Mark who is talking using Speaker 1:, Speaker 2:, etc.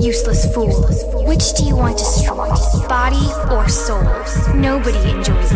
Speaker 1: Useless fool. Which do you want destroyed? Body or soul? Nobody enjoys